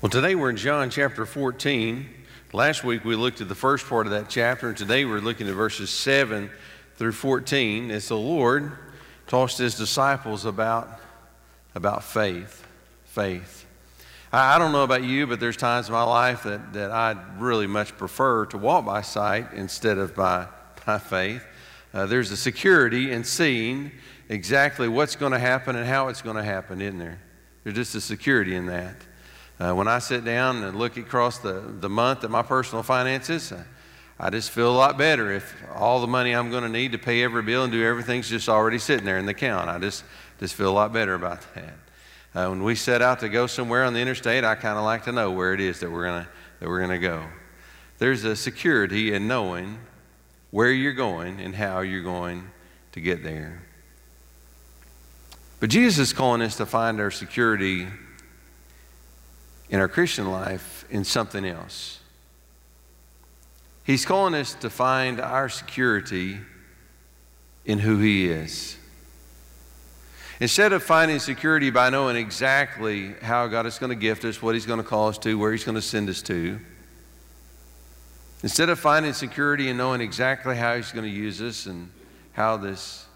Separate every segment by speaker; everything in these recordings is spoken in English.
Speaker 1: Well, today we're in John chapter 14. Last week we looked at the first part of that chapter, and today we're looking at verses 7 through 14 as the Lord talks to his disciples about, about faith. Faith. I, I don't know about you, but there's times in my life that, that I'd really much prefer to walk by sight instead of by, by faith. Uh, there's a security in seeing exactly what's going to happen and how it's going to happen, isn't there? There's just a security in that. Uh, when I sit down and look across the, the month at my personal finances, uh, I just feel a lot better if all the money I'm going to need to pay every bill and do everything's just already sitting there in the account. I just, just feel a lot better about that. Uh, when we set out to go somewhere on the interstate, I kind of like to know where it is that we're going that we're going to go. There's a security in knowing where you're going and how you're going to get there. But Jesus is calling us to find our security in our Christian life in something else. He's calling us to find our security in who He is. Instead of finding security by knowing exactly how God is going to gift us, what He's going to call us to, where He's going to send us to, instead of finding security and knowing exactly how He's going to use us and how this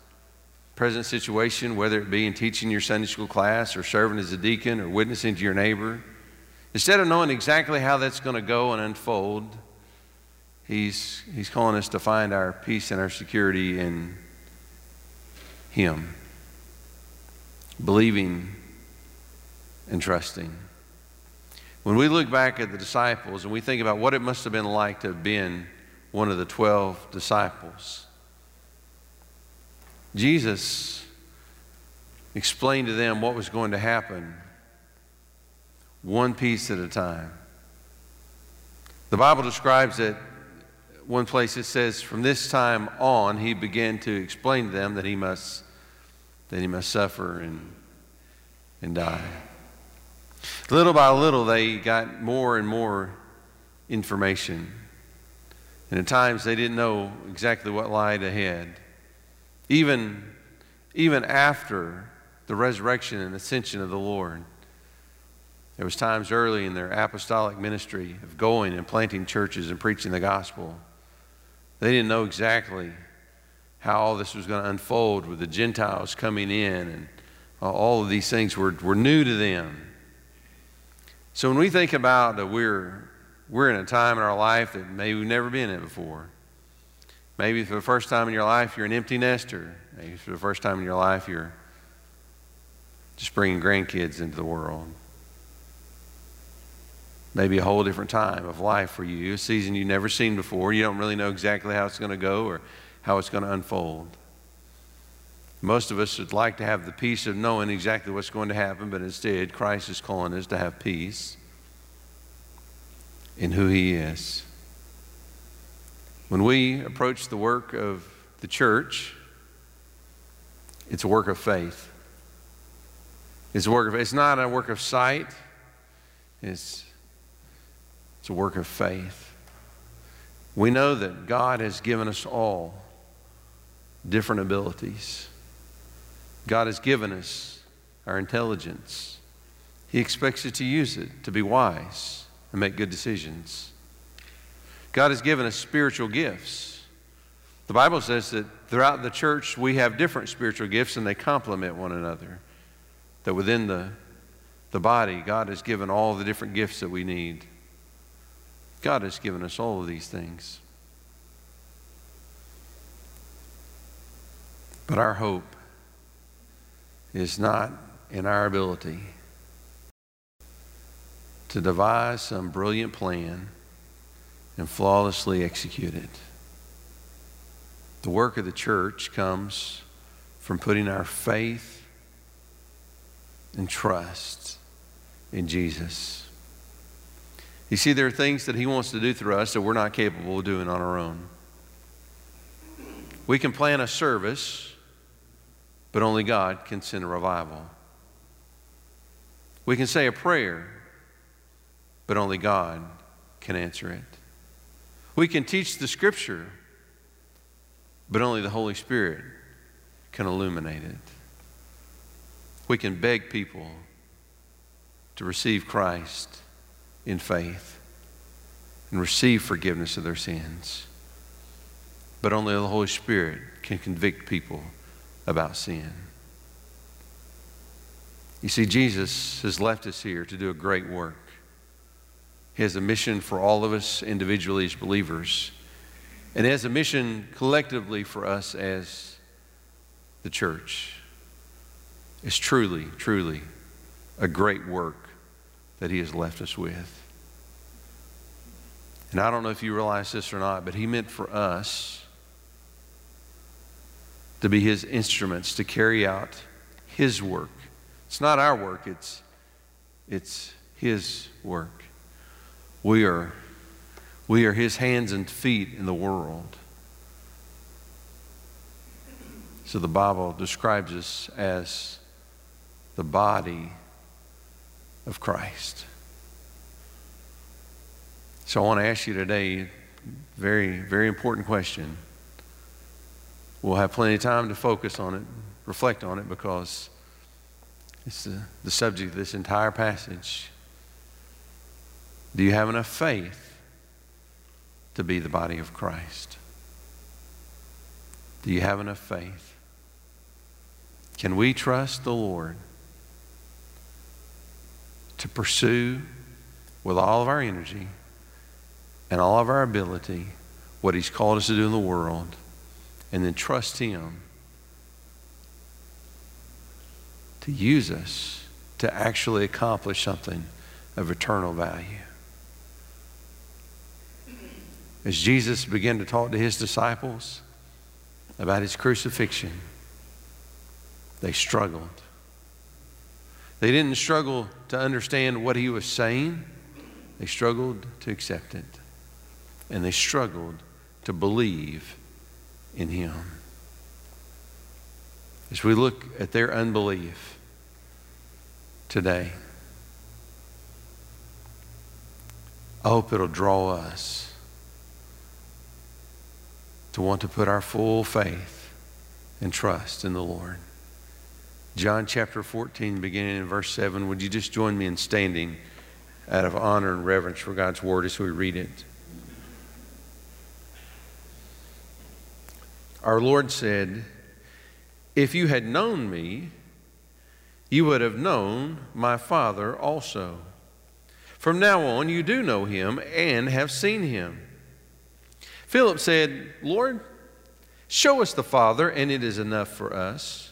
Speaker 1: present situation, whether it be in teaching your Sunday school class or serving as a deacon or witnessing to your neighbor, Instead of knowing exactly how that's going to go and unfold, he's, he's calling us to find our peace and our security in Him, believing and trusting. When we look back at the disciples and we think about what it must have been like to have been one of the 12 disciples, Jesus explained to them what was going to happen one piece at a time. The Bible describes it, one place it says, from this time on, he began to explain to them that he must, that he must suffer and, and die. Little by little, they got more and more information. And at times, they didn't know exactly what lied ahead. Even, even after the resurrection and ascension of the Lord, there was times early in their apostolic ministry of going and planting churches and preaching the gospel. They didn't know exactly how all this was going to unfold with the Gentiles coming in and all of these things were, were new to them. So when we think about that we're, we're in a time in our life that maybe we've never been in before. Maybe for the first time in your life you're an empty nester. Maybe for the first time in your life you're just bringing grandkids into the world maybe a whole different time of life for you, a season you've never seen before. You don't really know exactly how it's going to go or how it's going to unfold. Most of us would like to have the peace of knowing exactly what's going to happen, but instead, Christ is calling us to have peace in who He is. When we approach the work of the church, it's a work of faith. It's a work of it's not a work of sight. It's it's a work of faith. We know that God has given us all different abilities. God has given us our intelligence. He expects us to use it to be wise and make good decisions. God has given us spiritual gifts. The Bible says that throughout the church we have different spiritual gifts and they complement one another. That within the, the body, God has given all the different gifts that we need. God has given us all of these things. But our hope is not in our ability to devise some brilliant plan and flawlessly execute it. The work of the church comes from putting our faith and trust in Jesus. You see, there are things that He wants to do through us that we're not capable of doing on our own. We can plan a service, but only God can send a revival. We can say a prayer, but only God can answer it. We can teach the Scripture, but only the Holy Spirit can illuminate it. We can beg people to receive Christ in faith and receive forgiveness of their sins. But only the Holy Spirit can convict people about sin. You see, Jesus has left us here to do a great work. He has a mission for all of us individually as believers, and has a mission collectively for us as the church. It's truly, truly a great work that He has left us with. And I don't know if you realize this or not, but He meant for us to be His instruments to carry out His work. It's not our work, it's, it's His work. We are, we are His hands and feet in the world. So the Bible describes us as the body of Christ. So I want to ask you today very, very important question. We'll have plenty of time to focus on it, reflect on it, because it's the, the subject of this entire passage. Do you have enough faith to be the body of Christ? Do you have enough faith? Can we trust the Lord to pursue with all of our energy and all of our ability what He's called us to do in the world and then trust Him to use us to actually accomplish something of eternal value. As Jesus began to talk to his disciples about his crucifixion, they struggled. They didn't struggle to understand what he was saying, they struggled to accept it. And they struggled to believe in him. As we look at their unbelief today, I hope it'll draw us to want to put our full faith and trust in the Lord. John chapter 14, beginning in verse 7. Would you just join me in standing out of honor and reverence for God's word as we read it? Our Lord said, If you had known me, you would have known my Father also. From now on, you do know him and have seen him. Philip said, Lord, show us the Father, and it is enough for us.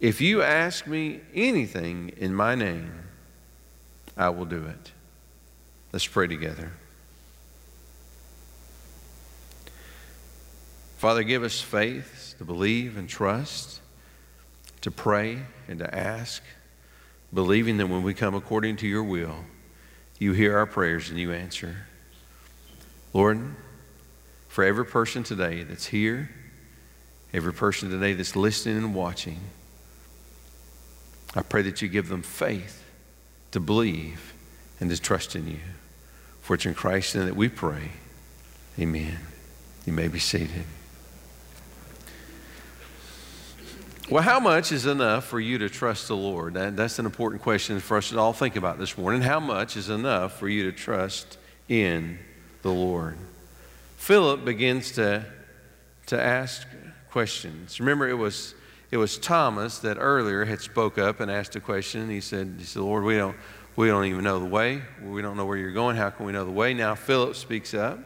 Speaker 1: If you ask me anything in my name, I will do it. Let's pray together. Father, give us faith to believe and trust, to pray and to ask, believing that when we come according to your will, you hear our prayers and you answer. Lord, for every person today that's here, every person today that's listening and watching, I pray that you give them faith to believe and to trust in you. For it's in Christ and that we pray. Amen. You may be seated. Well, how much is enough for you to trust the Lord? That, that's an important question for us to all think about this morning. How much is enough for you to trust in the Lord? Philip begins to, to ask questions. Remember, it was, it was Thomas that earlier had spoke up and asked a question. He said, he said, Lord, we don't, we don't even know the way. We don't know where you're going. How can we know the way? Now Philip speaks up.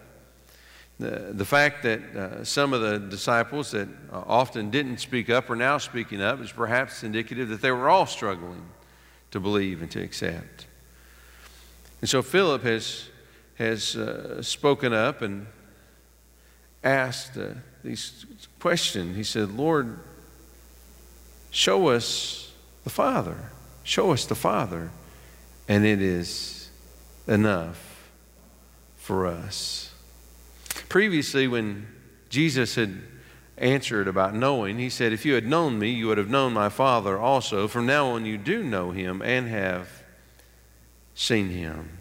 Speaker 1: The, the fact that uh, some of the disciples that uh, often didn't speak up are now speaking up is perhaps indicative that they were all struggling to believe and to accept. And so Philip has, has uh, spoken up and asked uh, these questions. He said, Lord, show us the Father. Show us the Father. And it is enough for us. Previously, when Jesus had answered about knowing, he said, If you had known me, you would have known my Father also. From now on, you do know him and have seen him.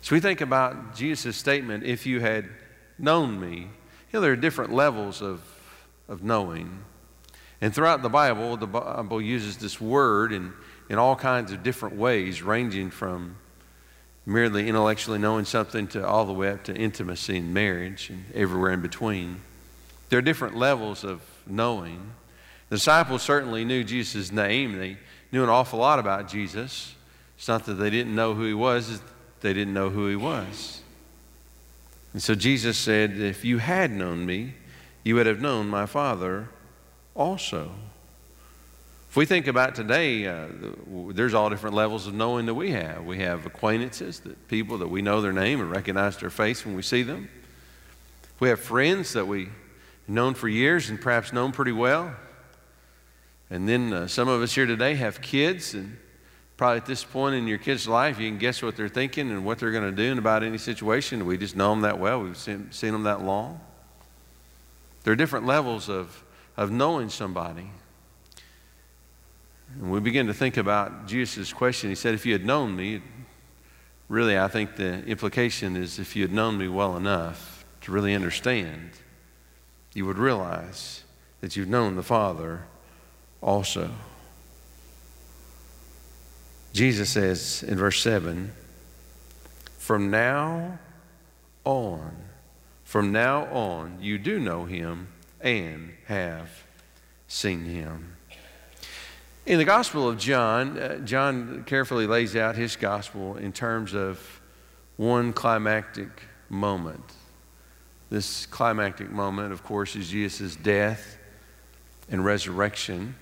Speaker 1: So we think about Jesus' statement, If you had known me, you know, there are different levels of, of knowing. And throughout the Bible, the Bible uses this word in, in all kinds of different ways, ranging from merely intellectually knowing something to all the way up to intimacy and marriage and everywhere in between. There are different levels of knowing. The disciples certainly knew Jesus' name. They knew an awful lot about Jesus. It's not that they didn't know who he was, they didn't know who he was. And so Jesus said, If you had known me, you would have known my Father also. If we think about today, uh, there's all different levels of knowing that we have. We have acquaintances, that people that we know their name and recognize their face when we see them. We have friends that we've known for years and perhaps known pretty well. And then uh, some of us here today have kids, and probably at this point in your kid's life, you can guess what they're thinking and what they're going to do in about any situation. We just know them that well. We've seen, seen them that long. There are different levels of, of knowing somebody. And we begin to think about Jesus' question. He said, If you had known me, really, I think the implication is if you had known me well enough to really understand, you would realize that you've known the Father also. Jesus says in verse 7 From now on, from now on, you do know him and have seen him. In the Gospel of John, uh, John carefully lays out his gospel in terms of one climactic moment. This climactic moment, of course, is Jesus' death and resurrection.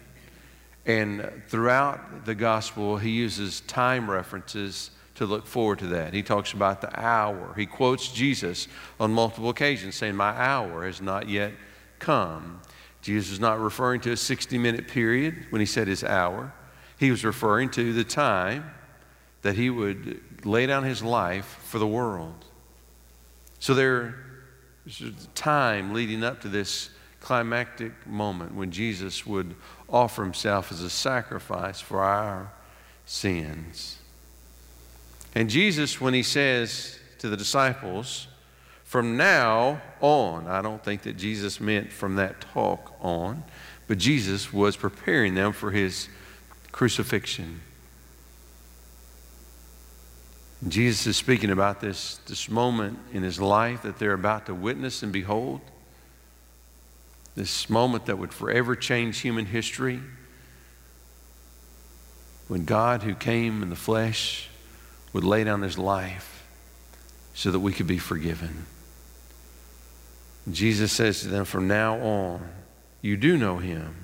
Speaker 1: And throughout the gospel, he uses time references to look forward to that. He talks about the hour. He quotes Jesus on multiple occasions, saying, My hour has not yet come. Jesus was not referring to a 60 minute period when he said his hour. He was referring to the time that he would lay down his life for the world. So there's time leading up to this climactic moment when Jesus would offer himself as a sacrifice for our sins. And Jesus, when he says to the disciples, from now on, I don't think that Jesus meant from that talk on, but Jesus was preparing them for his crucifixion. Jesus is speaking about this, this moment in his life that they're about to witness and behold. This moment that would forever change human history. When God, who came in the flesh, would lay down his life so that we could be forgiven. Jesus says to them, From now on, you do know him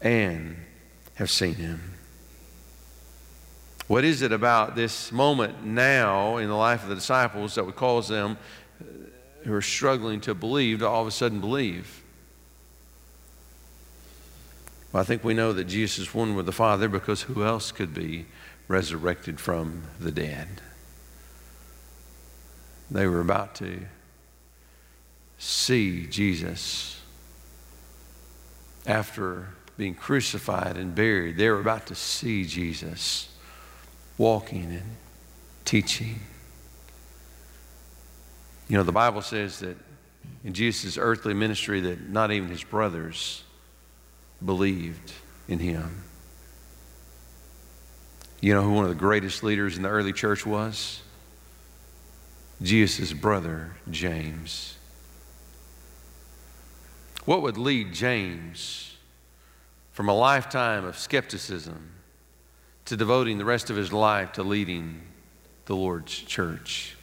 Speaker 1: and have seen him. What is it about this moment now in the life of the disciples that would cause them uh, who are struggling to believe to all of a sudden believe? Well, I think we know that Jesus is one with the Father because who else could be resurrected from the dead? They were about to see Jesus after being crucified and buried. They were about to see Jesus walking and teaching. You know, the Bible says that in Jesus' earthly ministry that not even his brothers believed in him. You know who one of the greatest leaders in the early church was? Jesus' brother, James. What would lead James from a lifetime of skepticism to devoting the rest of his life to leading the Lord's church?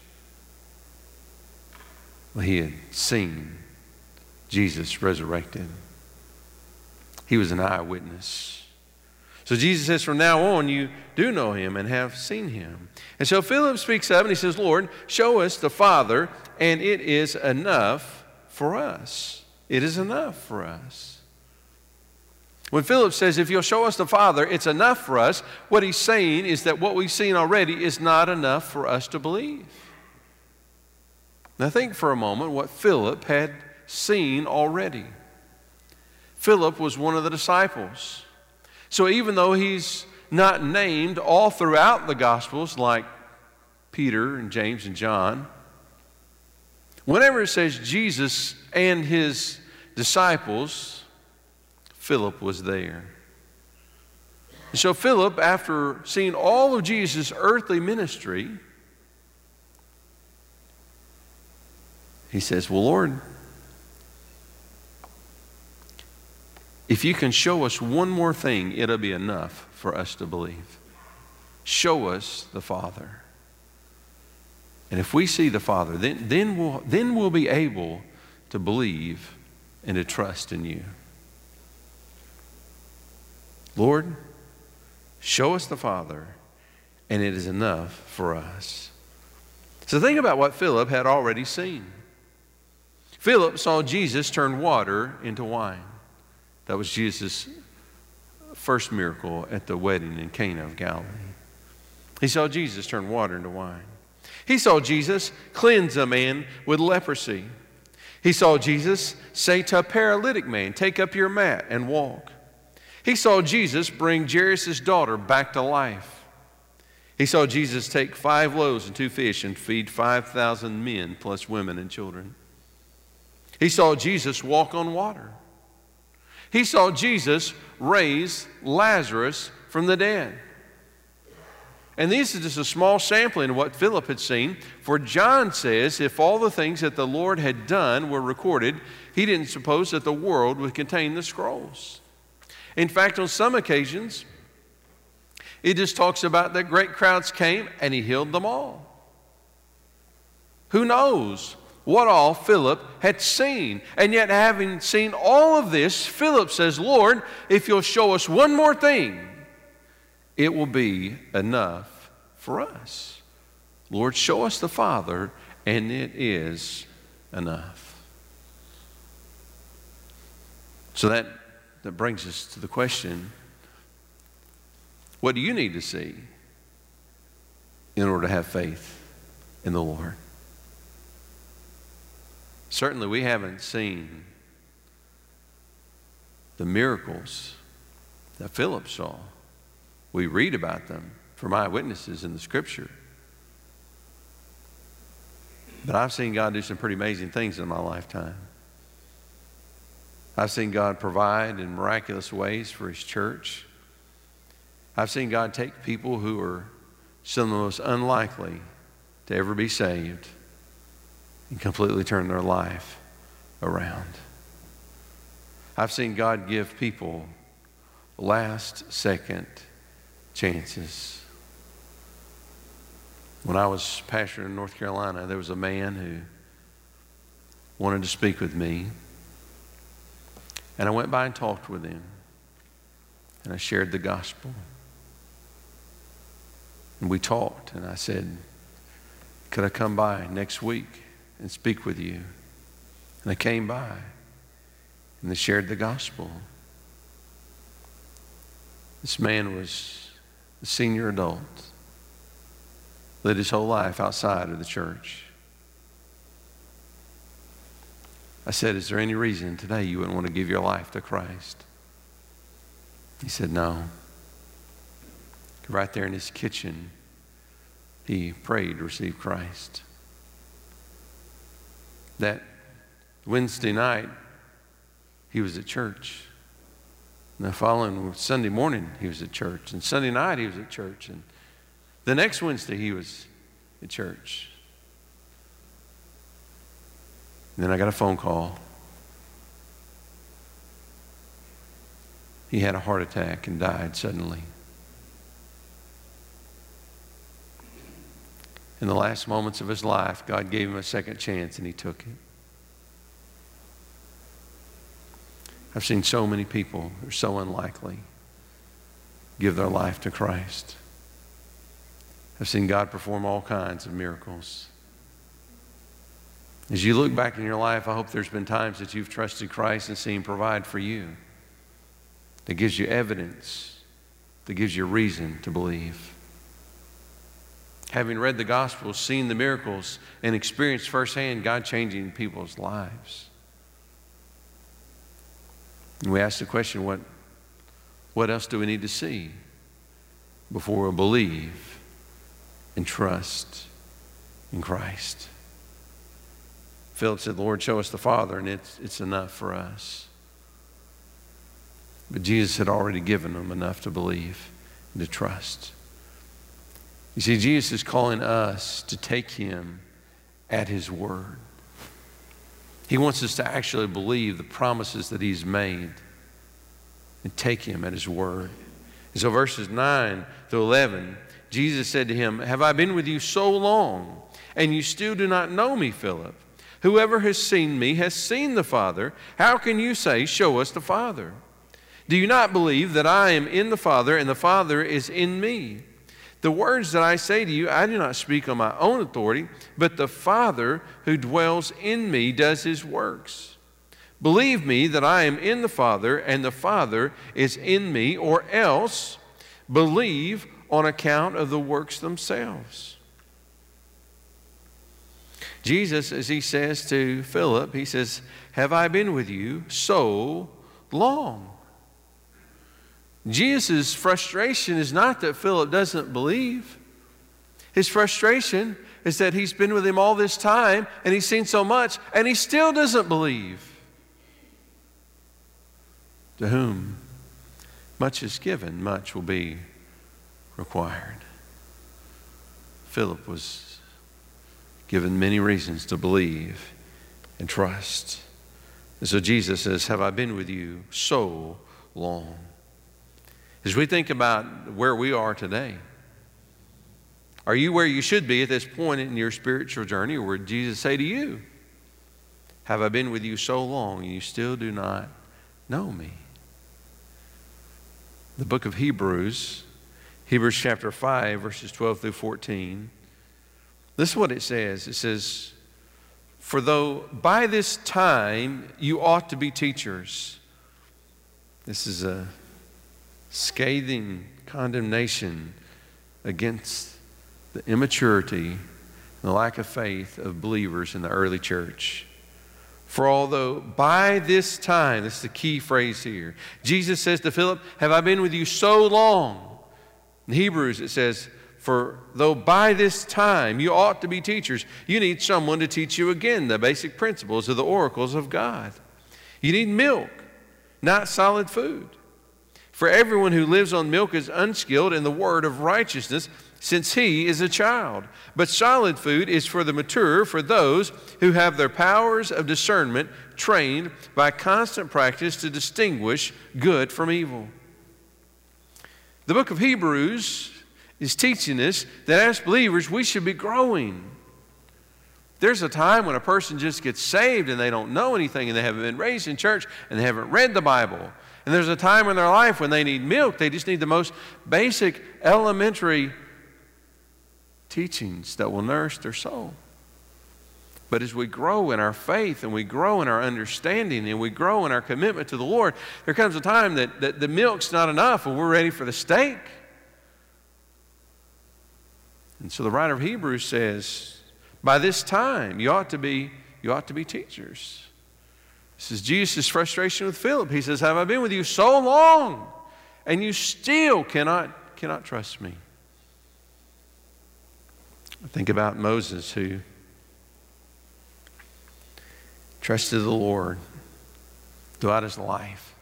Speaker 1: Well, he had seen Jesus resurrected. He was an eyewitness. So Jesus says, From now on, you do know him and have seen him. And so Philip speaks up and he says, Lord, show us the Father, and it is enough for us. It is enough for us. When Philip says, If you'll show us the Father, it's enough for us, what he's saying is that what we've seen already is not enough for us to believe. Now, think for a moment what Philip had seen already. Philip was one of the disciples. So, even though he's not named all throughout the Gospels like Peter and James and John, whenever it says Jesus and his disciples, Philip was there. And so, Philip, after seeing all of Jesus' earthly ministry, he says, Well, Lord, if you can show us one more thing, it'll be enough for us to believe. Show us the Father. And if we see the Father, then, then, we'll, then we'll be able to believe and to trust in you. Lord, show us the Father, and it is enough for us. So think about what Philip had already seen. Philip saw Jesus turn water into wine. That was Jesus' first miracle at the wedding in Cana of Galilee. He saw Jesus turn water into wine. He saw Jesus cleanse a man with leprosy. He saw Jesus say to a paralytic man, Take up your mat and walk. He saw Jesus bring Jairus' daughter back to life. He saw Jesus take five loaves and two fish and feed 5,000 men plus women and children. He saw Jesus walk on water. He saw Jesus raise Lazarus from the dead. And this is just a small sampling of what Philip had seen. For John says if all the things that the Lord had done were recorded, he didn't suppose that the world would contain the scrolls. In fact, on some occasions, it just talks about that great crowds came and he healed them all. Who knows what all Philip had seen? And yet, having seen all of this, Philip says, Lord, if you'll show us one more thing, it will be enough for us. Lord, show us the Father, and it is enough. So that that brings us to the question what do you need to see in order to have faith in the Lord? Certainly, we haven't seen the miracles that Philip saw. We read about them from eyewitnesses in the scripture. But I've seen God do some pretty amazing things in my lifetime. I've seen God provide in miraculous ways for His church. I've seen God take people who are some of the most unlikely to ever be saved and completely turn their life around. I've seen God give people last second chances. When I was pastor in North Carolina, there was a man who wanted to speak with me. And I went by and talked with him. And I shared the gospel. And we talked. And I said, Could I come by next week and speak with you? And I came by. And they shared the gospel. This man was senior adult, lived his whole life outside of the church. I said, Is there any reason today you wouldn't want to give your life to Christ? He said, No. Right there in his kitchen, he prayed to receive Christ. That Wednesday night, he was at church. And the following Sunday morning, he was at church. And Sunday night, he was at church. And the next Wednesday, he was at church. And then I got a phone call. He had a heart attack and died suddenly. In the last moments of his life, God gave him a second chance and he took it. I've seen so many people who are so unlikely give their life to Christ. I've seen God perform all kinds of miracles. As you look back in your life, I hope there's been times that you've trusted Christ and seen Him provide for you. That gives you evidence, that gives you reason to believe. Having read the Gospels, seen the miracles, and experienced firsthand God changing people's lives. And we ask the question what, what else do we need to see before we believe and trust in Christ? Philip said, Lord, show us the Father, and it's, it's enough for us. But Jesus had already given them enough to believe and to trust. You see, Jesus is calling us to take him at his word. He wants us to actually believe the promises that He's made and take Him at His word. And so, verses 9 through 11, Jesus said to him, Have I been with you so long, and you still do not know me, Philip? Whoever has seen me has seen the Father. How can you say, Show us the Father? Do you not believe that I am in the Father and the Father is in me? The words that I say to you, I do not speak on my own authority, but the Father who dwells in me does his works. Believe me that I am in the Father and the Father is in me, or else believe on account of the works themselves. Jesus, as he says to Philip, he says, Have I been with you so long? Jesus' frustration is not that Philip doesn't believe. His frustration is that he's been with him all this time and he's seen so much and he still doesn't believe. To whom much is given, much will be required. Philip was given many reasons to believe and trust. And so Jesus says, Have I been with you so long? As we think about where we are today, are you where you should be at this point in your spiritual journey, or would Jesus say to you, Have I been with you so long and you still do not know me? The book of Hebrews, Hebrews chapter 5, verses 12 through 14. This is what it says it says, For though by this time you ought to be teachers. This is a scathing condemnation against the immaturity and the lack of faith of believers in the early church. For although by this time, this is the key phrase here, Jesus says to Philip, Have I been with you so long? In Hebrews, it says, For though by this time you ought to be teachers, you need someone to teach you again the basic principles of the oracles of God. You need milk, not solid food. For everyone who lives on milk is unskilled in the word of righteousness, since he is a child. But solid food is for the mature, for those who have their powers of discernment trained by constant practice to distinguish good from evil. The book of Hebrews is teaching us that as believers, we should be growing. There's a time when a person just gets saved and they don't know anything and they haven't been raised in church and they haven't read the Bible. And there's a time in their life when they need milk. They just need the most basic, elementary teachings that will nourish their soul. But as we grow in our faith and we grow in our understanding and we grow in our commitment to the Lord, there comes a time that, that the milk's not enough and we're ready for the steak. And so the writer of Hebrews says, by this time you ought to be, you ought to be teachers. This is Jesus' frustration with Philip. He says, Have I been with you so long, and you still cannot, cannot trust me? I think about Moses who trusted the Lord throughout his life.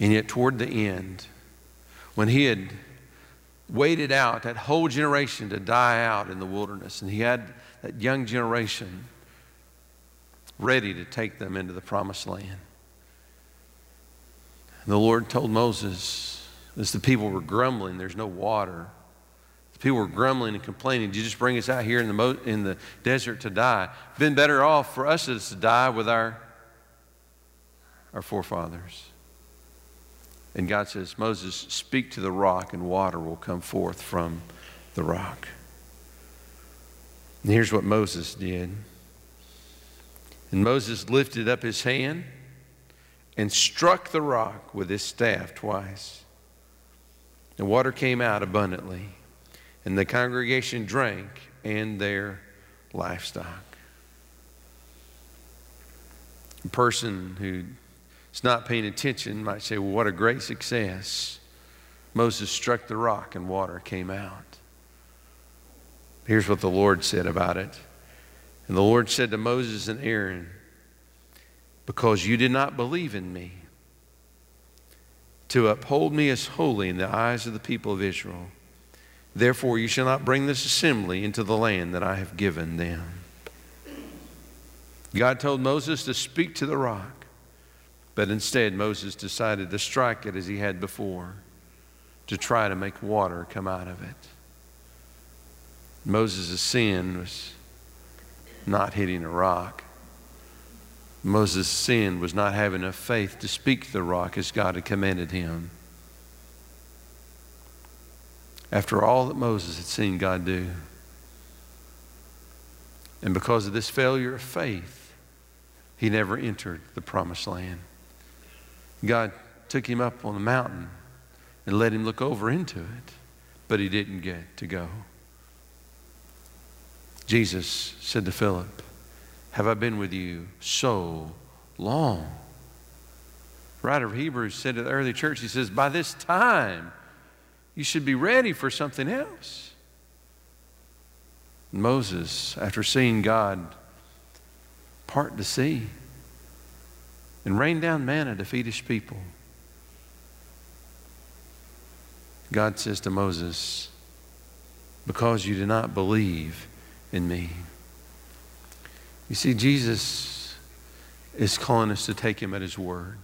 Speaker 1: And yet, toward the end, when he had waited out that whole generation to die out in the wilderness, and he had that young generation ready to take them into the promised land. And the Lord told Moses, as the people were grumbling, there's no water. The People were grumbling and complaining. Did you just bring us out here in the, in the desert to die? Been better off for us to die with our, our forefathers. And God says, Moses, speak to the rock, and water will come forth from the rock. And here's what Moses did. And Moses lifted up his hand and struck the rock with his staff twice. The water came out abundantly, and the congregation drank and their livestock. A person who is not paying attention might say, Well, what a great success. Moses struck the rock and water came out. Here's what the Lord said about it. And the Lord said to Moses and Aaron, Because you did not believe in me, to uphold me as holy in the eyes of the people of Israel, therefore you shall not bring this assembly into the land that I have given them. God told Moses to speak to the rock, but instead Moses decided to strike it as he had before to try to make water come out of it. Moses' sin was not hitting a rock. Moses' sin was not having enough faith to speak to the rock as God had commanded him. After all that Moses had seen God do, and because of this failure of faith, he never entered the promised land. God took him up on the mountain and let him look over into it, but he didn't get to go. Jesus said to Philip, Have I been with you so long? The writer of Hebrews said to the early church, He says, By this time, you should be ready for something else. Moses, after seeing God part the sea and rain down manna to feed his people, God says to Moses, Because you do not believe in me. You see, Jesus is calling us to take him at his word,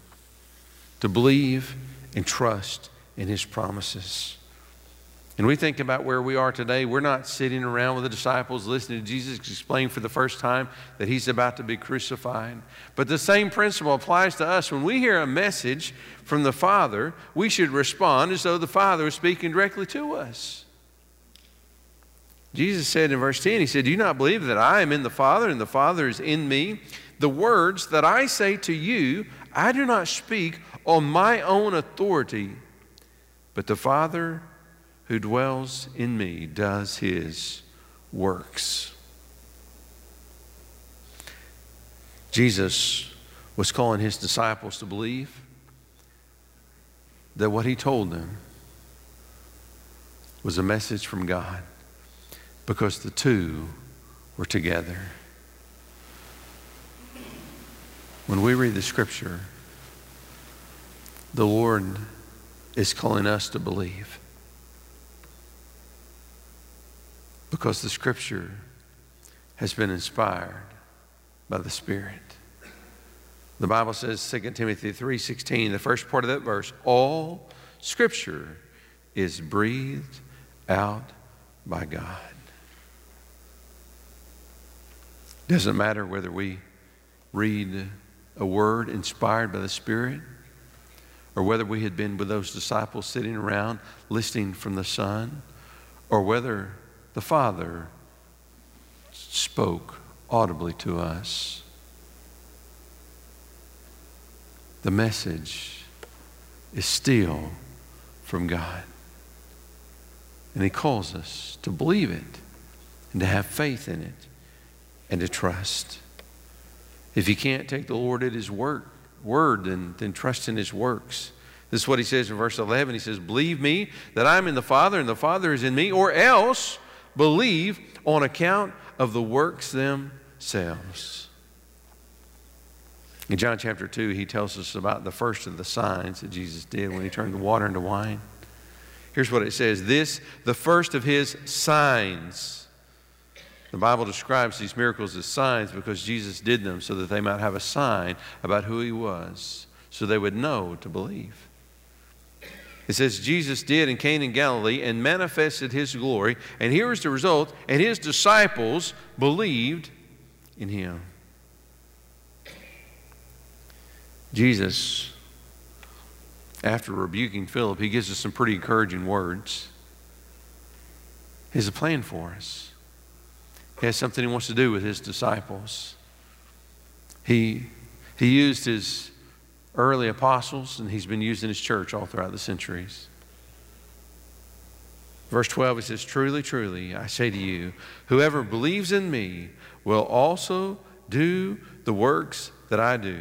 Speaker 1: to believe and trust in his promises. And we think about where we are today. We're not sitting around with the disciples listening to Jesus explain for the first time that he's about to be crucified. But the same principle applies to us. When we hear a message from the Father, we should respond as though the Father is speaking directly to us. Jesus said in verse 10, He said, Do you not believe that I am in the Father and the Father is in me? The words that I say to you, I do not speak on my own authority, but the Father who dwells in me does his works. Jesus was calling his disciples to believe that what he told them was a message from God because the two were together. When we read the scripture, the Lord is calling us to believe. Because the scripture has been inspired by the Spirit. The Bible says 2 Timothy 3:16, the first part of that verse, all scripture is breathed out by God. Doesn't matter whether we read a word inspired by the Spirit or whether we had been with those disciples sitting around listening from the Son or whether the Father spoke audibly to us. The message is still from God. And He calls us to believe it and to have faith in it and to trust. If you can't take the Lord at His word, word then, then trust in His works. This is what He says in verse 11. He says, Believe me that I'm in the Father and the Father is in me, or else believe on account of the works themselves. In John chapter 2, he tells us about the first of the signs that Jesus did when he turned the water into wine. Here's what it says This, the first of his signs the Bible describes these miracles as signs because Jesus did them so that they might have a sign about who he was, so they would know to believe. It says, Jesus did in Cana in Galilee and manifested his glory. And here is the result, and his disciples believed in him. Jesus, after rebuking Philip, he gives us some pretty encouraging words. He has a plan for us. He has something he wants to do with his disciples. He, he used his early apostles, and he's been used in his church all throughout the centuries. Verse 12, it says, Truly, truly, I say to you, whoever believes in me will also do the works that I do.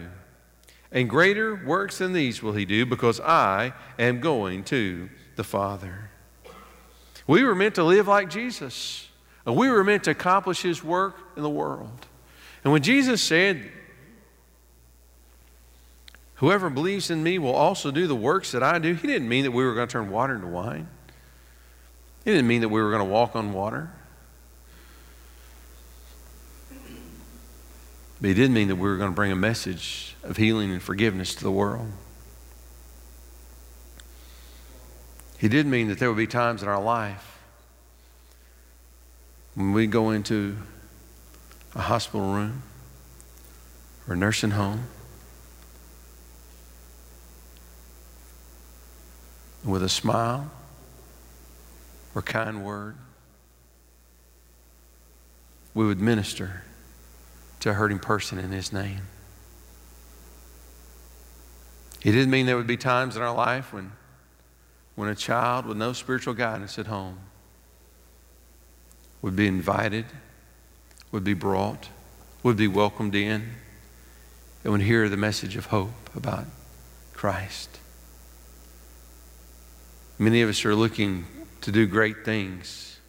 Speaker 1: And greater works than these will he do because I am going to the Father. We were meant to live like Jesus, we were meant to accomplish his work in the world. And when Jesus said, Whoever believes in me will also do the works that I do, he didn't mean that we were going to turn water into wine. He didn't mean that we were going to walk on water. But he did mean that we were going to bring a message of healing and forgiveness to the world. He did mean that there would be times in our life when we go into a hospital room or a nursing home with a smile or kind word, we would minister to a hurting person in His name. It didn't mean there would be times in our life when, when a child with no spiritual guidance at home would be invited, would be brought, would be welcomed in, and would hear the message of hope about Christ. Many of us are looking to do great things.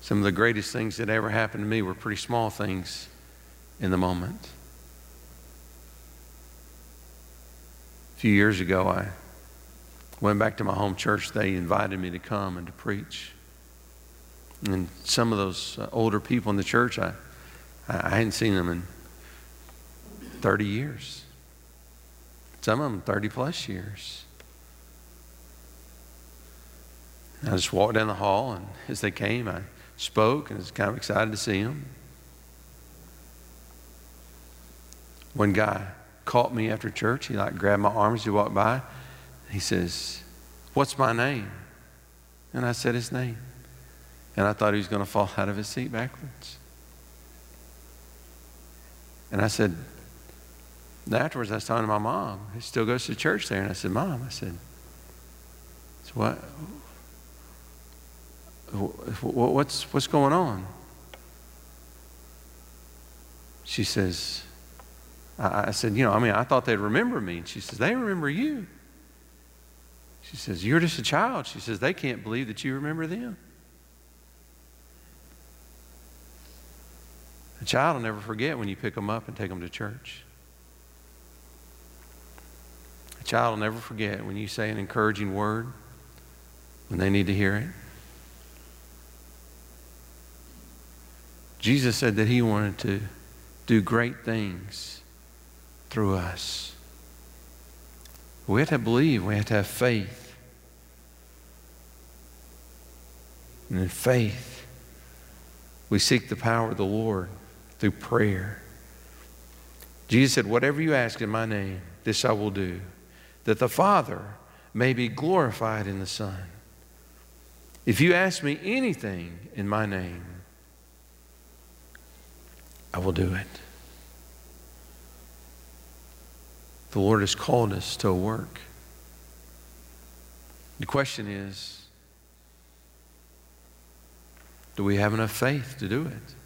Speaker 1: Some of the greatest things that ever happened to me were pretty small things in the moment. A few years ago, I went back to my home church. They invited me to come and to preach. And some of those uh, older people in the church, I, I hadn't seen them in 30 years. Some of them 30 plus years. I just walked down the hall, and as they came, I spoke and was kind of excited to see them. One guy caught me after church. He like grabbed my arms as he walked by. He says, What's my name? And I said his name. And I thought he was going to fall out of his seat backwards. And I said, afterwards, I was talking to my mom. He still goes to church there. And I said, Mom, I said, so what, what's, what's going on? She says, I, I said, you know, I mean, I thought they'd remember me. And she says, they remember you. She says, you're just a child. She says, they can't believe that you remember them. A child will never forget when you pick them up and take them to church. A child will never forget when you say an encouraging word when they need to hear it. Jesus said that he wanted to do great things through us. We have to believe, we have to have faith. And in faith, we seek the power of the Lord through prayer. Jesus said, Whatever you ask in my name, this I will do, that the Father may be glorified in the Son. If you ask me anything in my name, I will do it. The Lord has called us to a work. The question is do we have enough faith to do it?